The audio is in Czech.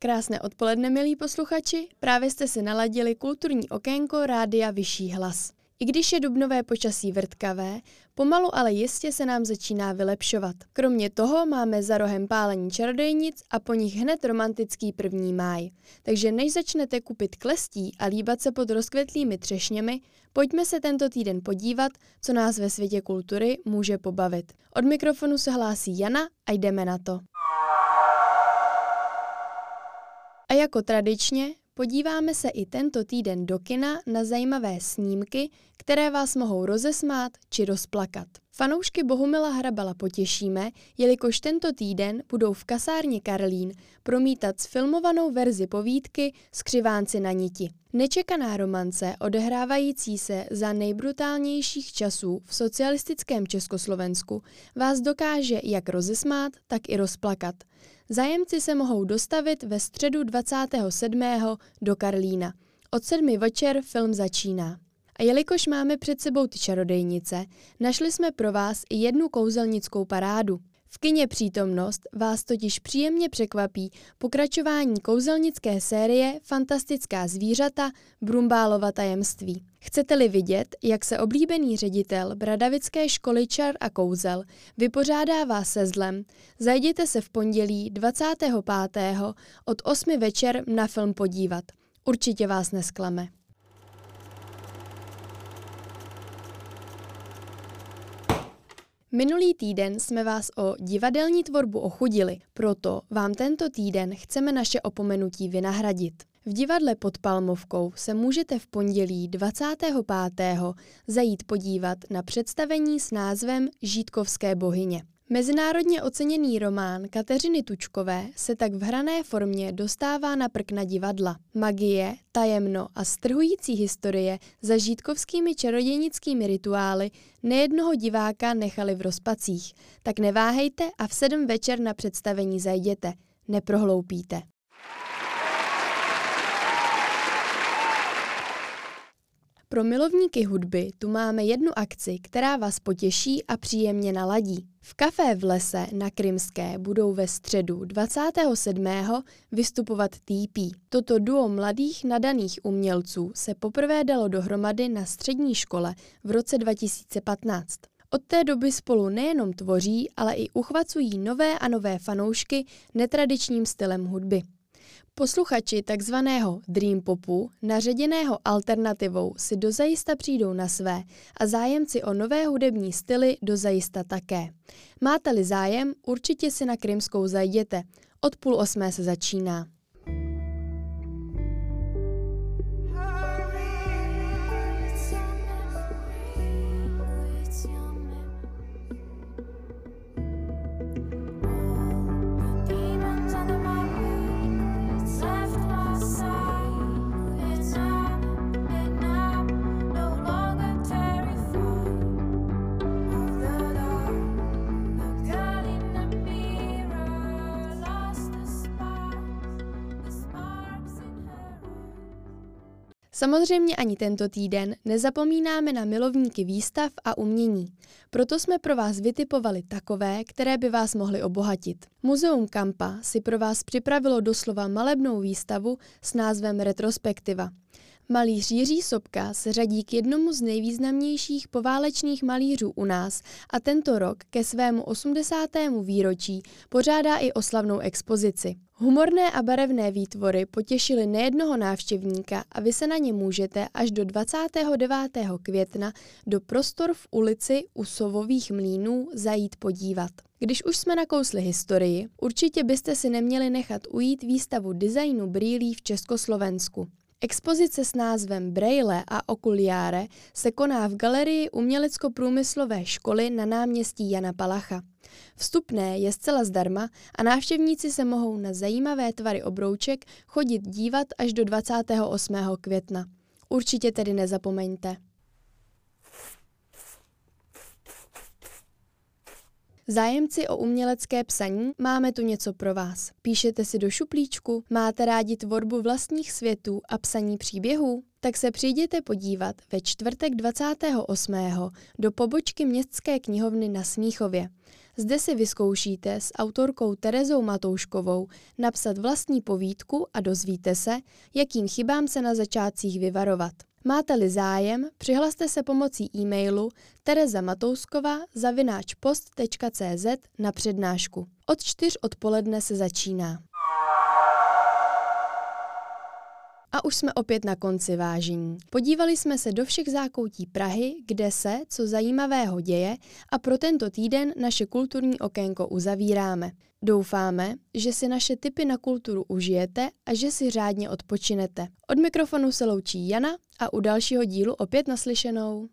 Krásné odpoledne, milí posluchači. Právě jste si naladili kulturní okénko Rádia Vyšší hlas. I když je dubnové počasí vrtkavé, pomalu ale jistě se nám začíná vylepšovat. Kromě toho máme za rohem pálení čarodejnic a po nich hned romantický první máj. Takže než začnete kupit klestí a líbat se pod rozkvetlými třešněmi, pojďme se tento týden podívat, co nás ve světě kultury může pobavit. Od mikrofonu se hlásí Jana a jdeme na to. Jako tradičně podíváme se i tento týden do kina na zajímavé snímky, které vás mohou rozesmát či rozplakat. Fanoušky Bohumila Hrabala potěšíme, jelikož tento týden budou v kasárně Karlín promítat sfilmovanou verzi povídky Skřivánci na niti. Nečekaná romance, odehrávající se za nejbrutálnějších časů v socialistickém Československu, vás dokáže jak rozesmát, tak i rozplakat. Zájemci se mohou dostavit ve středu 27. do Karlína. Od sedmi večer film začíná. A jelikož máme před sebou ty čarodejnice, našli jsme pro vás i jednu kouzelnickou parádu. V kině Přítomnost vás totiž příjemně překvapí pokračování kouzelnické série Fantastická zvířata Brumbálova tajemství. Chcete-li vidět, jak se oblíbený ředitel Bradavické školy čar a kouzel vypořádává se zlem, zajděte se v pondělí 25. od 8 večer na film podívat. Určitě vás nesklame. Minulý týden jsme vás o divadelní tvorbu ochudili, proto vám tento týden chceme naše opomenutí vynahradit. V divadle pod Palmovkou se můžete v pondělí 25. zajít podívat na představení s názvem Žítkovské bohyně. Mezinárodně oceněný román Kateřiny Tučkové se tak v hrané formě dostává na prkna divadla. Magie, tajemno a strhující historie za žítkovskými čarodějnickými rituály nejednoho diváka nechali v rozpacích. Tak neváhejte a v sedm večer na představení zajděte. Neprohloupíte. Pro milovníky hudby tu máme jednu akci, která vás potěší a příjemně naladí. V kafé v lese na Krymské budou ve středu 27. vystupovat TP. Toto duo mladých nadaných umělců se poprvé dalo dohromady na střední škole v roce 2015. Od té doby spolu nejenom tvoří, ale i uchvacují nové a nové fanoušky netradičním stylem hudby. Posluchači takzvaného Dream Popu, naředěného alternativou, si dozajista přijdou na své a zájemci o nové hudební styly dozajista také. Máte-li zájem, určitě si na Krymskou zajděte. Od půl osmé se začíná. Samozřejmě ani tento týden nezapomínáme na milovníky výstav a umění. Proto jsme pro vás vytipovali takové, které by vás mohly obohatit. Muzeum Kampa si pro vás připravilo doslova malebnou výstavu s názvem Retrospektiva. Malíř Jiří Sobka se řadí k jednomu z nejvýznamnějších poválečných malířů u nás a tento rok ke svému 80. výročí pořádá i oslavnou expozici. Humorné a barevné výtvory potěšily nejednoho návštěvníka a vy se na ně můžete až do 29. května do prostor v ulici u Sovových mlínů zajít podívat. Když už jsme nakousli historii, určitě byste si neměli nechat ujít výstavu designu brýlí v Československu. Expozice s názvem Braille a okuliare se koná v galerii Umělecko-průmyslové školy na náměstí Jana Palacha. Vstupné je zcela zdarma a návštěvníci se mohou na zajímavé tvary obrouček chodit dívat až do 28. května. Určitě tedy nezapomeňte. Zájemci o umělecké psaní, máme tu něco pro vás. Píšete si do šuplíčku, máte rádi tvorbu vlastních světů a psaní příběhů? Tak se přijděte podívat ve čtvrtek 28. do pobočky Městské knihovny na Smíchově. Zde si vyzkoušíte s autorkou Terezou Matouškovou napsat vlastní povídku a dozvíte se, jakým chybám se na začátcích vyvarovat. Máte-li zájem, přihlaste se pomocí e-mailu post.cz na přednášku. Od čtyř odpoledne se začíná. A už jsme opět na konci vážení. Podívali jsme se do všech zákoutí Prahy, kde se co zajímavého děje a pro tento týden naše kulturní okénko uzavíráme. Doufáme, že si naše tipy na kulturu užijete a že si řádně odpočinete. Od mikrofonu se loučí Jana a u dalšího dílu opět naslyšenou.